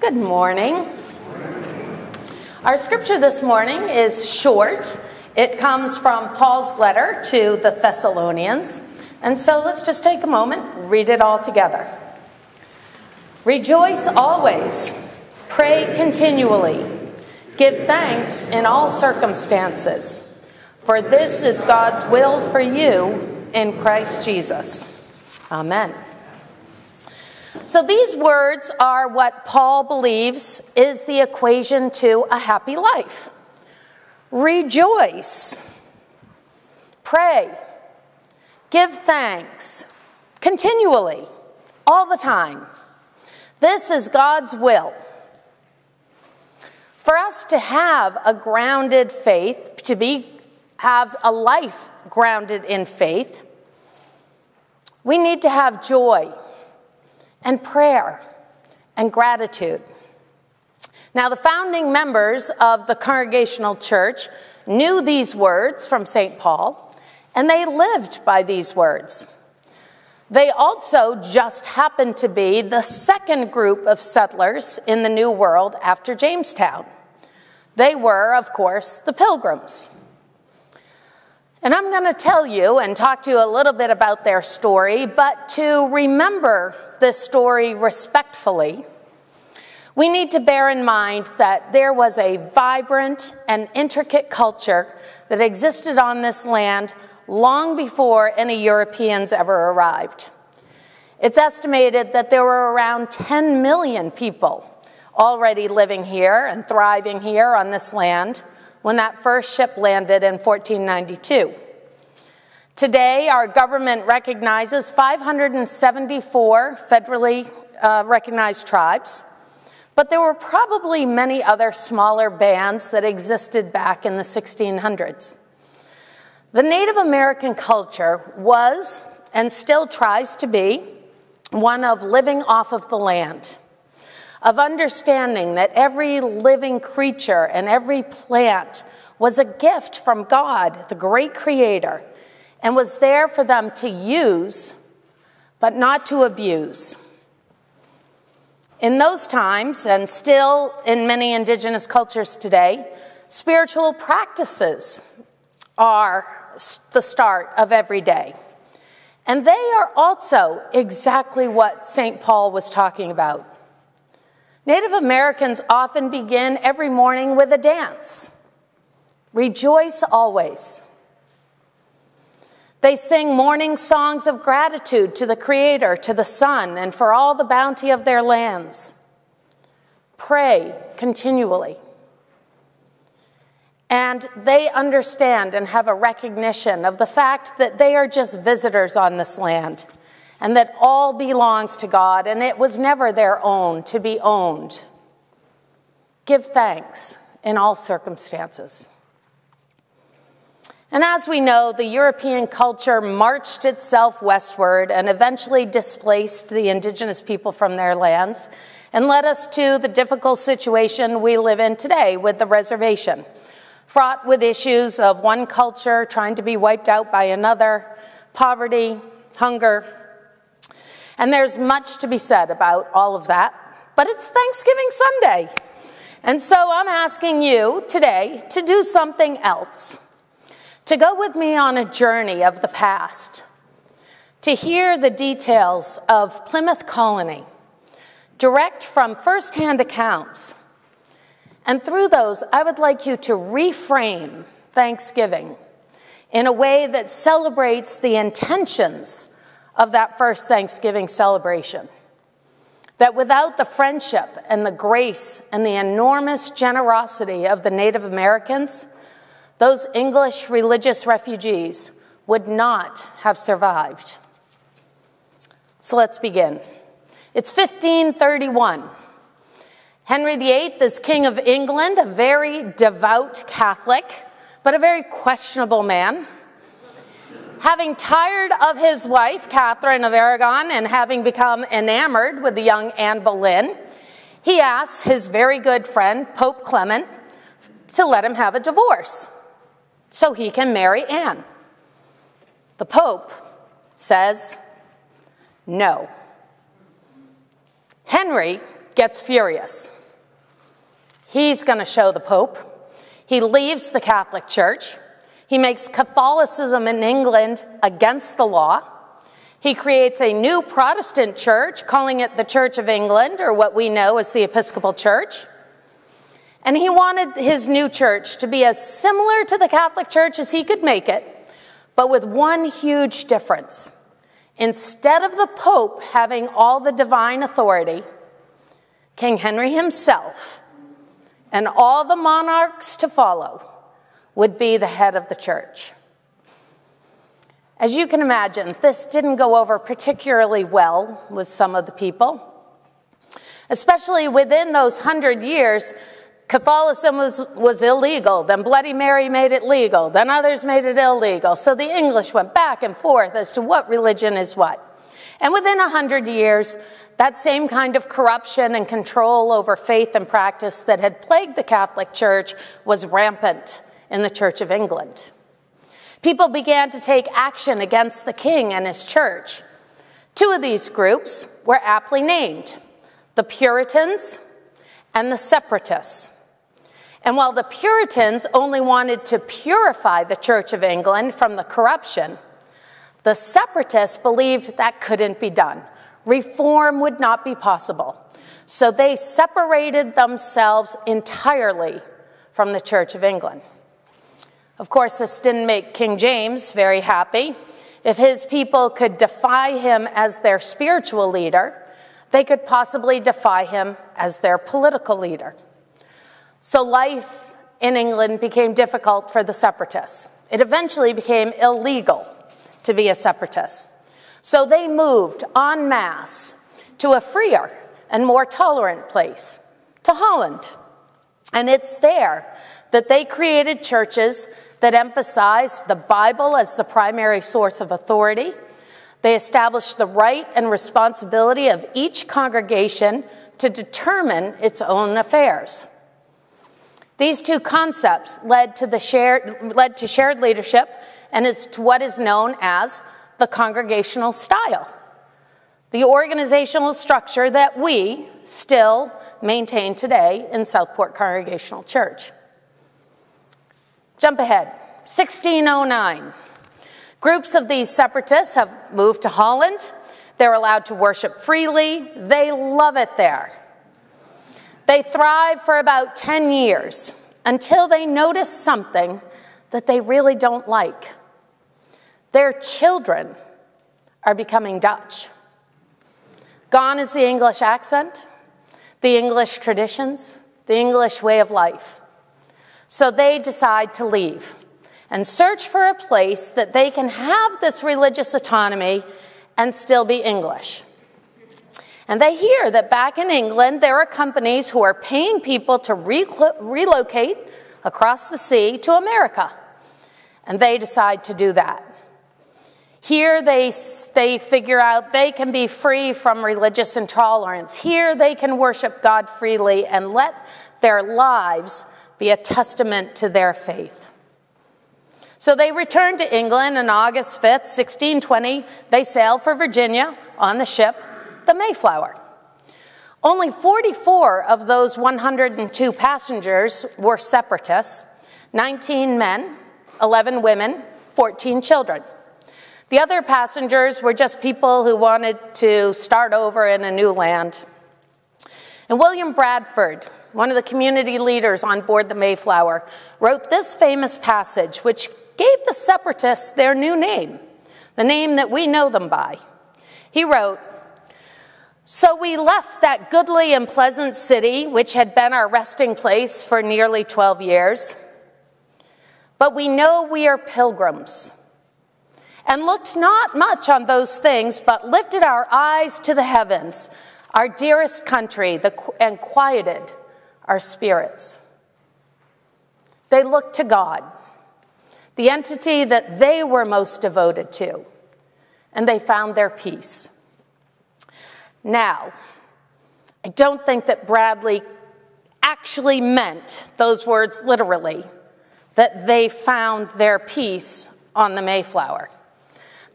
Good morning. Our scripture this morning is short. It comes from Paul's letter to the Thessalonians. And so let's just take a moment, read it all together. Rejoice always, pray continually, give thanks in all circumstances, for this is God's will for you in Christ Jesus. Amen. So, these words are what Paul believes is the equation to a happy life. Rejoice, pray, give thanks continually, all the time. This is God's will. For us to have a grounded faith, to be have a life grounded in faith, we need to have joy and prayer and gratitude. Now, the founding members of the Congregational Church knew these words from St. Paul, and they lived by these words. They also just happened to be the second group of settlers in the New World after Jamestown. They were, of course, the Pilgrims. And I'm going to tell you and talk to you a little bit about their story, but to remember this story respectfully, we need to bear in mind that there was a vibrant and intricate culture that existed on this land long before any Europeans ever arrived. It's estimated that there were around 10 million people already living here and thriving here on this land when that first ship landed in 1492. Today, our government recognizes 574 federally uh, recognized tribes, but there were probably many other smaller bands that existed back in the 1600s. The Native American culture was, and still tries to be, one of living off of the land, of understanding that every living creature and every plant was a gift from God, the great creator and was there for them to use, but not to abuse. In those times, and still in many indigenous cultures today, spiritual practices are the start of every day. And they are also exactly what St. Paul was talking about. Native Americans often begin every morning with a dance. Rejoice always. They sing morning songs of gratitude to the Creator, to the sun, and for all the bounty of their lands. Pray continually. And they understand and have a recognition of the fact that they are just visitors on this land and that all belongs to God and it was never their own to be owned. Give thanks in all circumstances. And as we know, the European culture marched itself westward and eventually displaced the indigenous people from their lands and led us to the difficult situation we live in today with the reservation, fraught with issues of one culture trying to be wiped out by another, poverty, hunger. And there's much to be said about all of that, but it's Thanksgiving Sunday. And so I'm asking you today to do something else to go with me on a journey of the past, to hear the details of Plymouth Colony, direct from firsthand accounts. And through those, I would like you to reframe Thanksgiving in a way that celebrates the intentions of that first Thanksgiving celebration. That without the friendship and the grace and the enormous generosity of the Native Americans, those English religious refugees would not have survived. So let's begin. It's 1531. Henry VIII is King of England, a very devout Catholic, but a very questionable man. Having tired of his wife, Catherine of Aragon, and having become enamored with the young Anne Boleyn, he asks his very good friend, Pope Clement, to let him have a divorce so he can marry Anne. The Pope says no. Henry gets furious. He's going to show the Pope. He leaves the Catholic Church. He makes Catholicism in England against the law. He creates a new Protestant church, calling it the Church of England, or what we know as the Episcopal Church. And he wanted his new church to be as similar to the Catholic Church as he could make it, but with one huge difference. Instead of the Pope having all the divine authority, King Henry himself and all the monarchs to follow would be the head of the church. As you can imagine, this didn't go over particularly well with some of the people. Especially within those hundred years, Catholicism was, was illegal. Then Bloody Mary made it legal. Then others made it illegal. So the English went back and forth as to what religion is what. And within a hundred years, that same kind of corruption and control over faith and practice that had plagued the Catholic Church was rampant in the Church of England. People began to take action against the king and his church. Two of these groups were aptly named the Puritans and the Separatists. And while the Puritans only wanted to purify the Church of England from the corruption, the Separatists believed that couldn't be done. Reform would not be possible. So they separated themselves entirely from the Church of England. Of course, this didn't make King James very happy. If his people could defy him as their spiritual leader, they could possibly defy him as their political leader. So life in England became difficult for the separatists. It eventually became illegal to be a separatist. So they moved en masse to a freer and more tolerant place, to Holland. And it's there that they created churches that emphasized the Bible as the primary source of authority. They established the right and responsibility of each congregation to determine its own affairs. These two concepts led to, the shared, led to shared leadership and is what is known as the congregational style, the organizational structure that we still maintain today in Southport Congregational Church. Jump ahead, 1609. Groups of these separatists have moved to Holland. They're allowed to worship freely. They love it there. They thrive for about 10 years until they notice something that they really don't like. Their children are becoming Dutch. Gone is the English accent, the English traditions, the English way of life. So they decide to leave and search for a place that they can have this religious autonomy and still be English. And they hear that back in England, there are companies who are paying people to re- relocate across the sea to America. And they decide to do that. Here they, they figure out they can be free from religious intolerance. Here they can worship God freely and let their lives be a testament to their faith. So they returned to England on August 5th, 1620. They sailed for Virginia on the ship, the Mayflower. Only 44 of those 102 passengers were separatists 19 men, 11 women, 14 children. The other passengers were just people who wanted to start over in a new land. And William Bradford, one of the community leaders on board the Mayflower, wrote this famous passage, which gave the separatists their new name, the name that we know them by. He wrote, So we left that goodly and pleasant city, which had been our resting place for nearly 12 years. But we know we are pilgrims, and looked not much on those things, but lifted our eyes to the heavens, our dearest country, and quieted our spirits. They looked to God, the entity that they were most devoted to, and they found their peace. Now, I don't think that Bradley actually meant those words literally, that they found their peace on the Mayflower.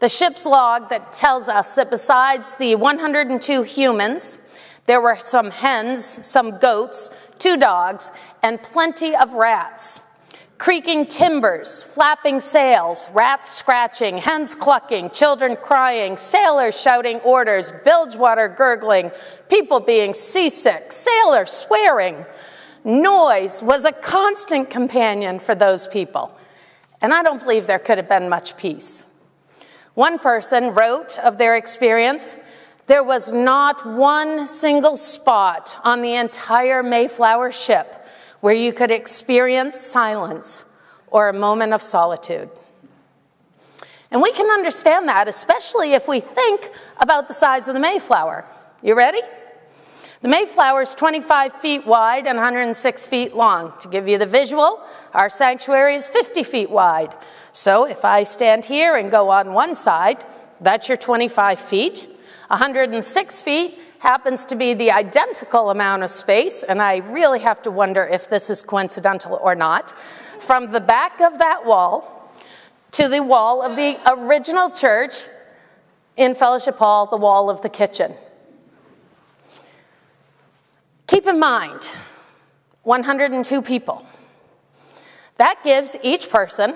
The ship's log that tells us that besides the 102 humans, There were some hens, some goats, two dogs, and plenty of rats. Creaking timbers, flapping sails, rats scratching, hens clucking, children crying, sailors shouting orders, bilge water gurgling, people being seasick, sailors swearing. Noise was a constant companion for those people, and I don't believe there could have been much peace. One person wrote of their experience there was not one single spot on the entire Mayflower ship where you could experience silence or a moment of solitude. And we can understand that, especially if we think about the size of the Mayflower. You ready? The Mayflower is 25 feet wide and 106 feet long. To give you the visual, our sanctuary is 50 feet wide. So if I stand here and go on one side, that's your 25 feet. 106 feet happens to be the identical amount of space, and I really have to wonder if this is coincidental or not, from the back of that wall to the wall of the original church in Fellowship Hall, the wall of the kitchen. Keep in mind, 102 people. That gives each person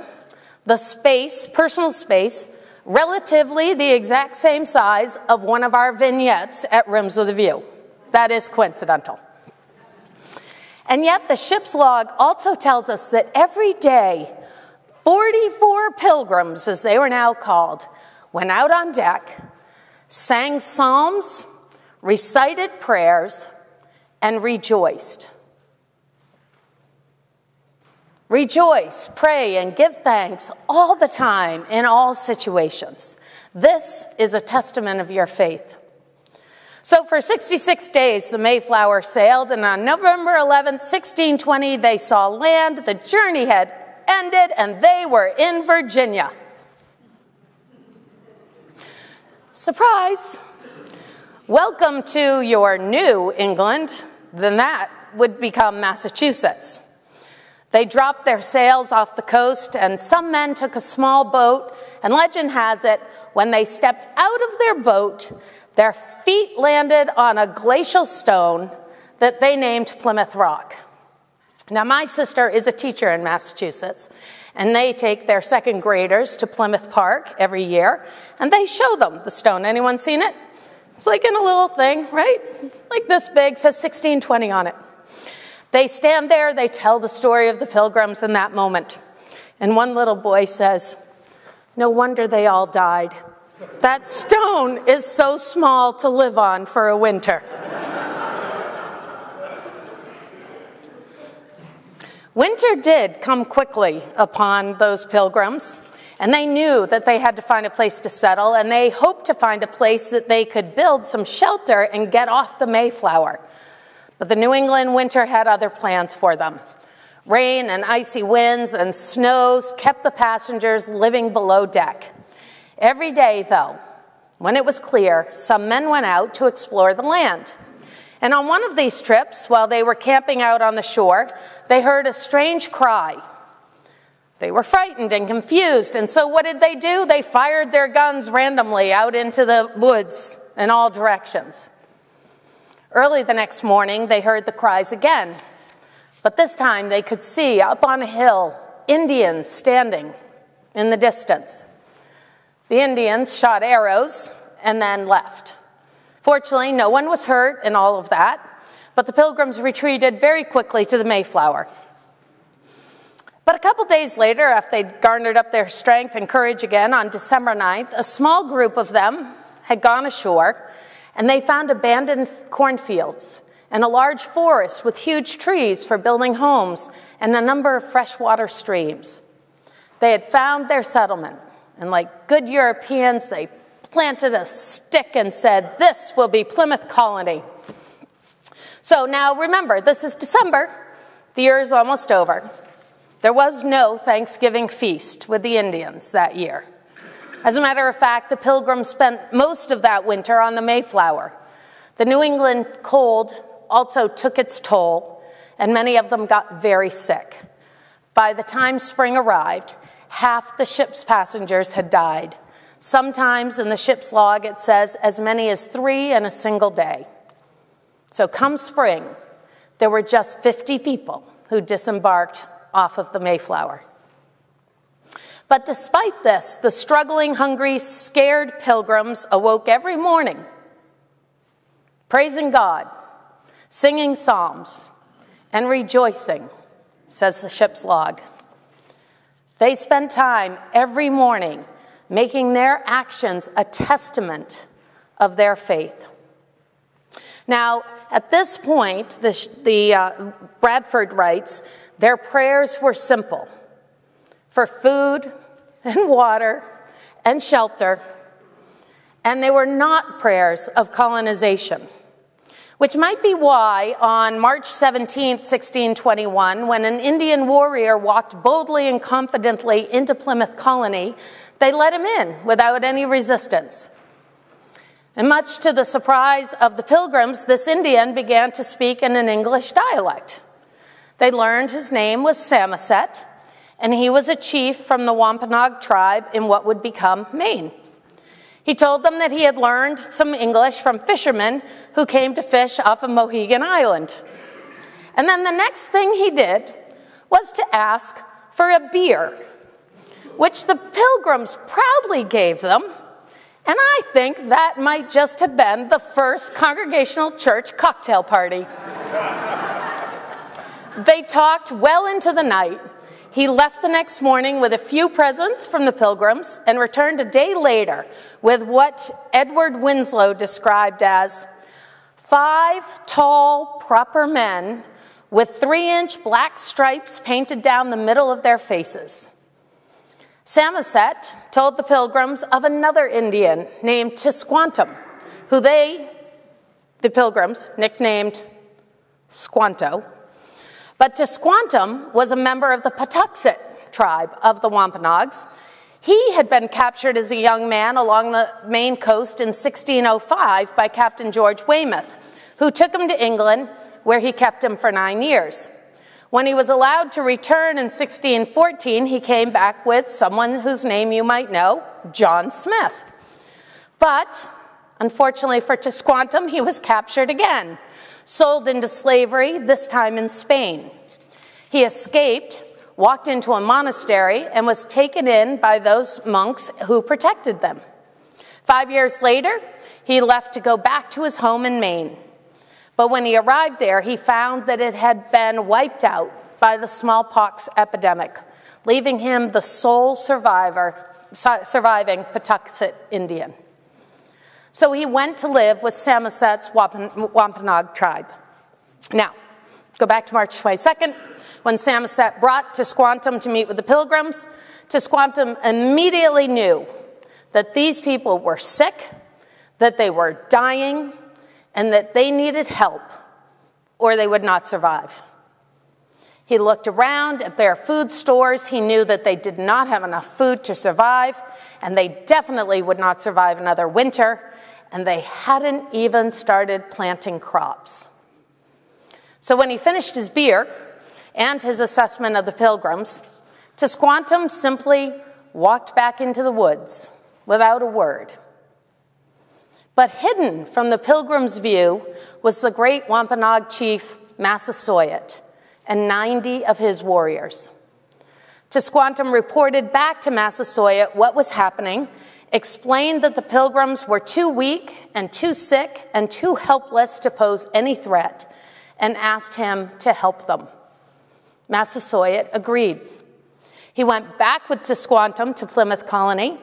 the space, personal space, relatively the exact same size of one of our vignettes at Rims of the View. That is coincidental. And yet, the ship's log also tells us that every day, 44 pilgrims, as they were now called, went out on deck, sang psalms, recited prayers, and rejoiced. Rejoice, pray, and give thanks all the time in all situations. This is a testament of your faith. So, for 66 days, the Mayflower sailed, and on November 11th, 1620, they saw land. The journey had ended, and they were in Virginia. Surprise! Welcome to your new England. Then that would become Massachusetts. They dropped their sails off the coast, and some men took a small boat. And legend has it, when they stepped out of their boat, their feet landed on a glacial stone that they named Plymouth Rock. Now, my sister is a teacher in Massachusetts, and they take their second graders to Plymouth Park every year, and they show them the stone. Anyone seen it? It's like in a little thing, right? Like this big, says 1620 on it. They stand there, they tell the story of the pilgrims in that moment. And one little boy says, No wonder they all died. That stone is so small to live on for a winter. Winter did come quickly upon those pilgrims, and they knew that they had to find a place to settle, and they hoped to find a place that they could build some shelter and get off the Mayflower. But the New England winter had other plans for them. Rain and icy winds and snows kept the passengers living below deck. Every day, though, when it was clear, some men went out to explore the land. And on one of these trips, while they were camping out on the shore, they heard a strange cry. They were frightened and confused, and so what did they do? They fired their guns randomly out into the woods in all directions. Early the next morning, they heard the cries again, but this time they could see up on a hill Indians standing in the distance. The Indians shot arrows and then left. Fortunately, no one was hurt in all of that, but the pilgrims retreated very quickly to the Mayflower. But a couple days later, after they'd garnered up their strength and courage again, on December 9th, a small group of them had gone ashore and they found abandoned cornfields and a large forest with huge trees for building homes and a number of freshwater streams. They had found their settlement, and like good Europeans, they planted a stick and said, This will be Plymouth Colony. So now remember, this is December, the year is almost over. There was no Thanksgiving feast with the Indians that year. As a matter of fact, the pilgrims spent most of that winter on the Mayflower. The New England cold also took its toll, and many of them got very sick. By the time spring arrived, half the ship's passengers had died. Sometimes in the ship's log it says as many as three in a single day. So, come spring, there were just 50 people who disembarked off of the Mayflower. But despite this, the struggling, hungry, scared pilgrims awoke every morning praising God, singing psalms, and rejoicing, says the ship's log. They spent time every morning making their actions a testament of their faith. Now, at this point, the, the uh, Bradford writes, their prayers were simple for food and water and shelter, and they were not prayers of colonization. Which might be why, on March 17, 1621, when an Indian warrior walked boldly and confidently into Plymouth Colony, they let him in without any resistance. And much to the surprise of the pilgrims, this Indian began to speak in an English dialect. They learned his name was Samoset, and he was a chief from the Wampanoag tribe in what would become Maine. He told them that he had learned some English from fishermen who came to fish off of Monhegan Island. And then the next thing he did was to ask for a beer, which the pilgrims proudly gave them. And I think that might just have been the first congregational church cocktail party. they talked well into the night he left the next morning with a few presents from the pilgrims and returned a day later with what Edward Winslow described as five tall, proper men with three inch black stripes painted down the middle of their faces. Samoset told the pilgrims of another Indian named Tisquantum, who they, the pilgrims, nicknamed Squanto, but Tisquantum was a member of the Patuxet tribe of the Wampanoags. He had been captured as a young man along the Maine coast in 1605 by Captain George Weymouth, who took him to England, where he kept him for nine years. When he was allowed to return in 1614, he came back with someone whose name you might know, John Smith. But unfortunately for Tisquantum, he was captured again sold into slavery, this time in Spain. He escaped, walked into a monastery, and was taken in by those monks who protected them. Five years later, he left to go back to his home in Maine. But when he arrived there, he found that it had been wiped out by the smallpox epidemic, leaving him the sole survivor, surviving Patuxet Indian. So he went to live with Samoset's Wampanoag tribe. Now, go back to March 22nd, when Samoset brought Tisquantum to meet with the pilgrims. Tisquantum immediately knew that these people were sick, that they were dying, and that they needed help, or they would not survive. He looked around at their food stores. He knew that they did not have enough food to survive, and they definitely would not survive another winter and they hadn't even started planting crops. So when he finished his beer and his assessment of the pilgrims, Tisquantum simply walked back into the woods without a word. But hidden from the pilgrims' view was the great Wampanoag chief Massasoit and 90 of his warriors. Tisquantum reported back to Massasoit what was happening explained that the pilgrims were too weak and too sick and too helpless to pose any threat, and asked him to help them. Massasoit agreed. He went back with Tisquantum to Plymouth Colony.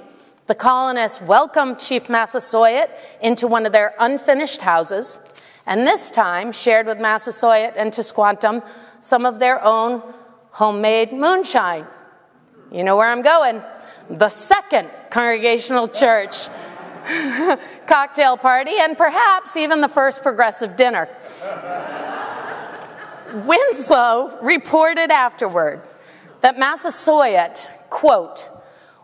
The colonists welcomed Chief Massasoit into one of their unfinished houses, and this time shared with Massasoit and Tisquantum some of their own homemade moonshine. You know where I'm going. The second Congregational Church cocktail party, and perhaps even the first progressive dinner. Winslow reported afterward that Massasoit, quote,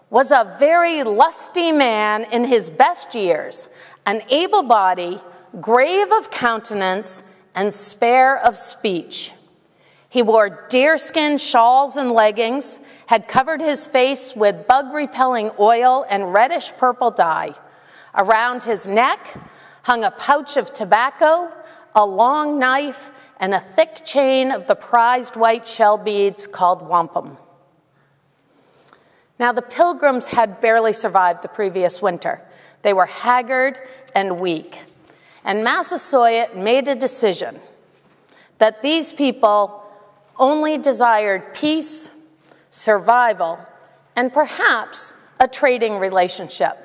was a very lusty man in his best years, an able body, grave of countenance, and spare of speech. He wore deerskin shawls and leggings, had covered his face with bug repelling oil and reddish purple dye. Around his neck hung a pouch of tobacco, a long knife, and a thick chain of the prized white shell beads called wampum. Now, the pilgrims had barely survived the previous winter. They were haggard and weak. And Massasoit made a decision that these people only desired peace, survival, and perhaps a trading relationship.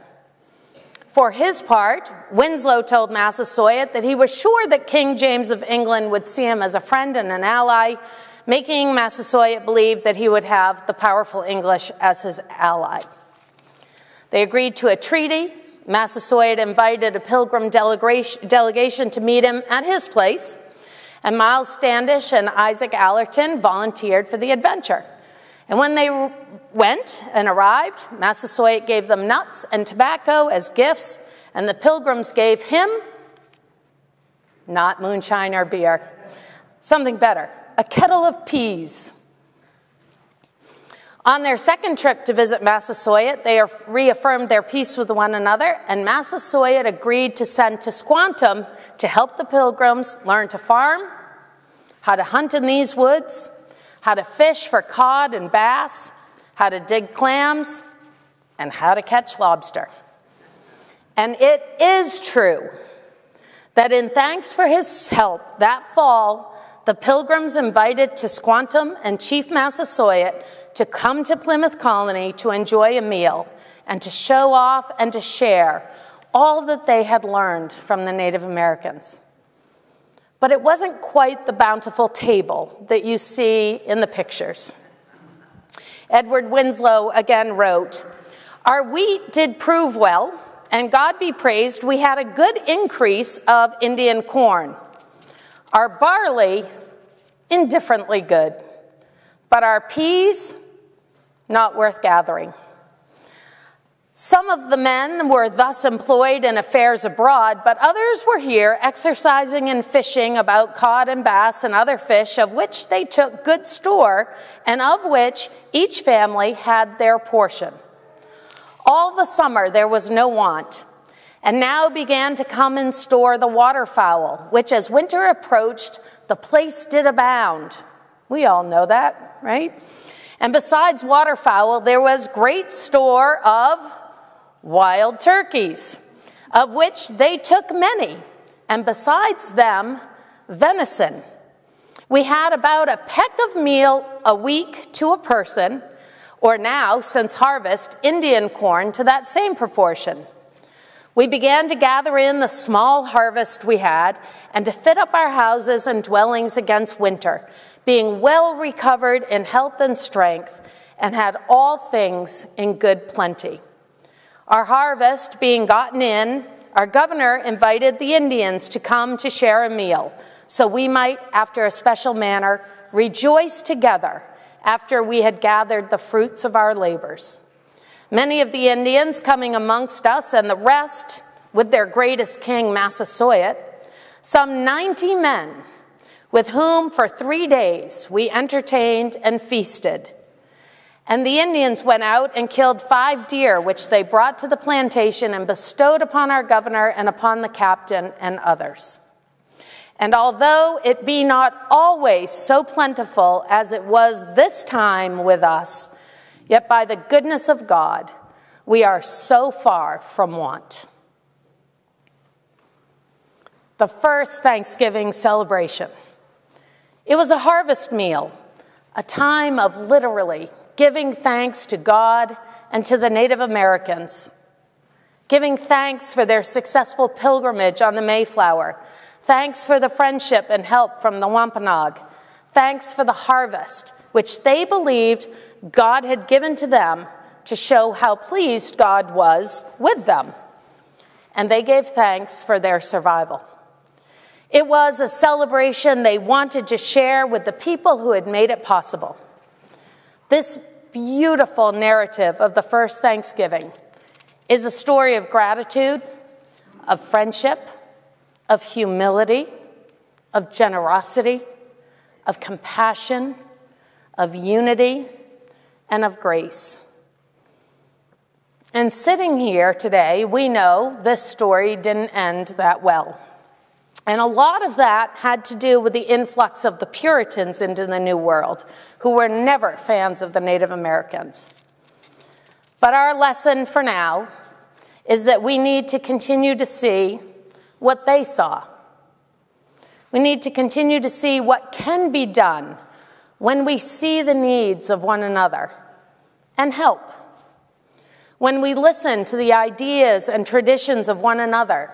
For his part, Winslow told Massasoit that he was sure that King James of England would see him as a friend and an ally, making Massasoit believe that he would have the powerful English as his ally. They agreed to a treaty. Massasoit invited a pilgrim delegation to meet him at his place, and Miles Standish and Isaac Allerton volunteered for the adventure. And when they went and arrived, Massasoit gave them nuts and tobacco as gifts, and the pilgrims gave him not moonshine or beer, something better a kettle of peas. On their second trip to visit Massasoit, they reaffirmed their peace with one another, and Massasoit agreed to send Tisquantum to help the pilgrims learn to farm, how to hunt in these woods, how to fish for cod and bass, how to dig clams, and how to catch lobster. And it is true that in thanks for his help that fall, the pilgrims invited Tisquantum and Chief Massasoit to come to Plymouth Colony to enjoy a meal and to show off and to share all that they had learned from the Native Americans. But it wasn't quite the bountiful table that you see in the pictures. Edward Winslow again wrote Our wheat did prove well, and God be praised, we had a good increase of Indian corn. Our barley, indifferently good, but our peas, not worth gathering. Some of the men were thus employed in affairs abroad, but others were here exercising and fishing about cod and bass and other fish, of which they took good store, and of which each family had their portion. All the summer there was no want, and now began to come in store the waterfowl, which as winter approached, the place did abound. We all know that, right? And besides waterfowl, there was great store of wild turkeys, of which they took many, and besides them, venison. We had about a peck of meal a week to a person, or now, since harvest, Indian corn to that same proportion. We began to gather in the small harvest we had and to fit up our houses and dwellings against winter, being well recovered in health and strength, and had all things in good plenty. Our harvest being gotten in, our governor invited the Indians to come to share a meal, so we might, after a special manner, rejoice together after we had gathered the fruits of our labors. Many of the Indians coming amongst us, and the rest with their greatest king, Massasoit, some 90 men, with whom for three days we entertained and feasted. And the Indians went out and killed five deer, which they brought to the plantation and bestowed upon our governor and upon the captain and others. And although it be not always so plentiful as it was this time with us, yet by the goodness of God, we are so far from want. The first Thanksgiving celebration. It was a harvest meal, a time of literally giving thanks to God and to the Native Americans, giving thanks for their successful pilgrimage on the Mayflower, thanks for the friendship and help from the Wampanoag, thanks for the harvest, which they believed God had given to them to show how pleased God was with them. And they gave thanks for their survival. It was a celebration they wanted to share with the people who had made it possible. This beautiful narrative of the first Thanksgiving is a story of gratitude, of friendship, of humility, of generosity, of compassion, of unity, and of grace. And sitting here today, we know this story didn't end that well. And a lot of that had to do with the influx of the Puritans into the New World, who were never fans of the Native Americans. But our lesson for now is that we need to continue to see what they saw. We need to continue to see what can be done when we see the needs of one another and help. When we listen to the ideas and traditions of one another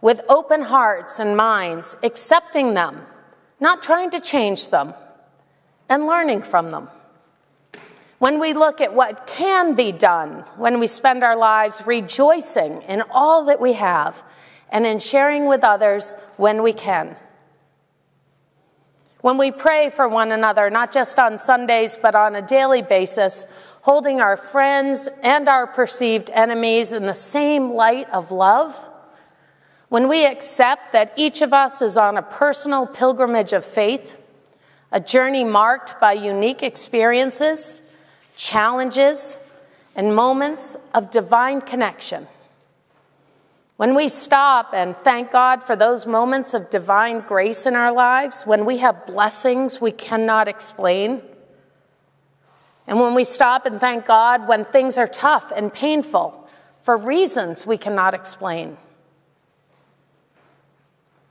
with open hearts and minds, accepting them, not trying to change them, and learning from them. When we look at what can be done, when we spend our lives rejoicing in all that we have and in sharing with others when we can. When we pray for one another, not just on Sundays, but on a daily basis, holding our friends and our perceived enemies in the same light of love when we accept that each of us is on a personal pilgrimage of faith, a journey marked by unique experiences, challenges, and moments of divine connection. When we stop and thank God for those moments of divine grace in our lives, when we have blessings we cannot explain, and when we stop and thank God when things are tough and painful for reasons we cannot explain.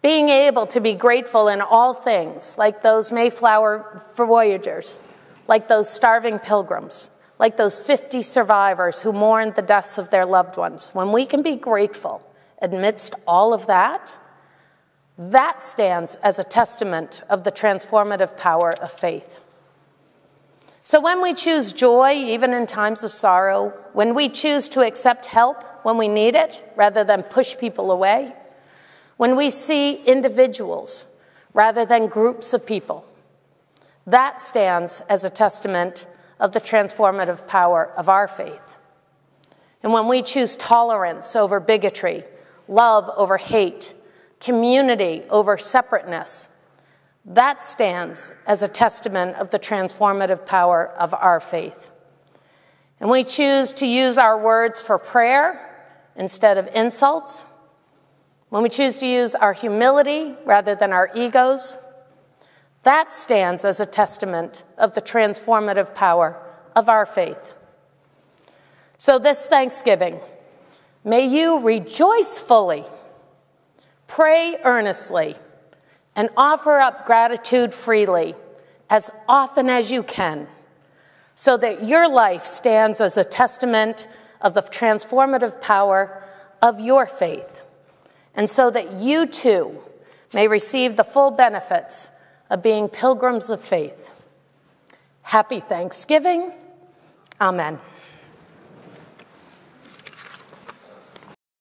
Being able to be grateful in all things, like those Mayflower voyagers, like those starving pilgrims, like those 50 survivors who mourned the deaths of their loved ones, when we can be grateful amidst all of that, that stands as a testament of the transformative power of faith. So when we choose joy, even in times of sorrow, when we choose to accept help when we need it rather than push people away, when we see individuals rather than groups of people, that stands as a testament of the transformative power of our faith. And when we choose tolerance over bigotry, love over hate, community over separateness, that stands as a testament of the transformative power of our faith. And we choose to use our words for prayer instead of insults when we choose to use our humility rather than our egos, that stands as a testament of the transformative power of our faith. So, this Thanksgiving, may you rejoice fully, pray earnestly, and offer up gratitude freely as often as you can, so that your life stands as a testament of the transformative power of your faith and so that you too may receive the full benefits of being pilgrims of faith. Happy Thanksgiving. Amen.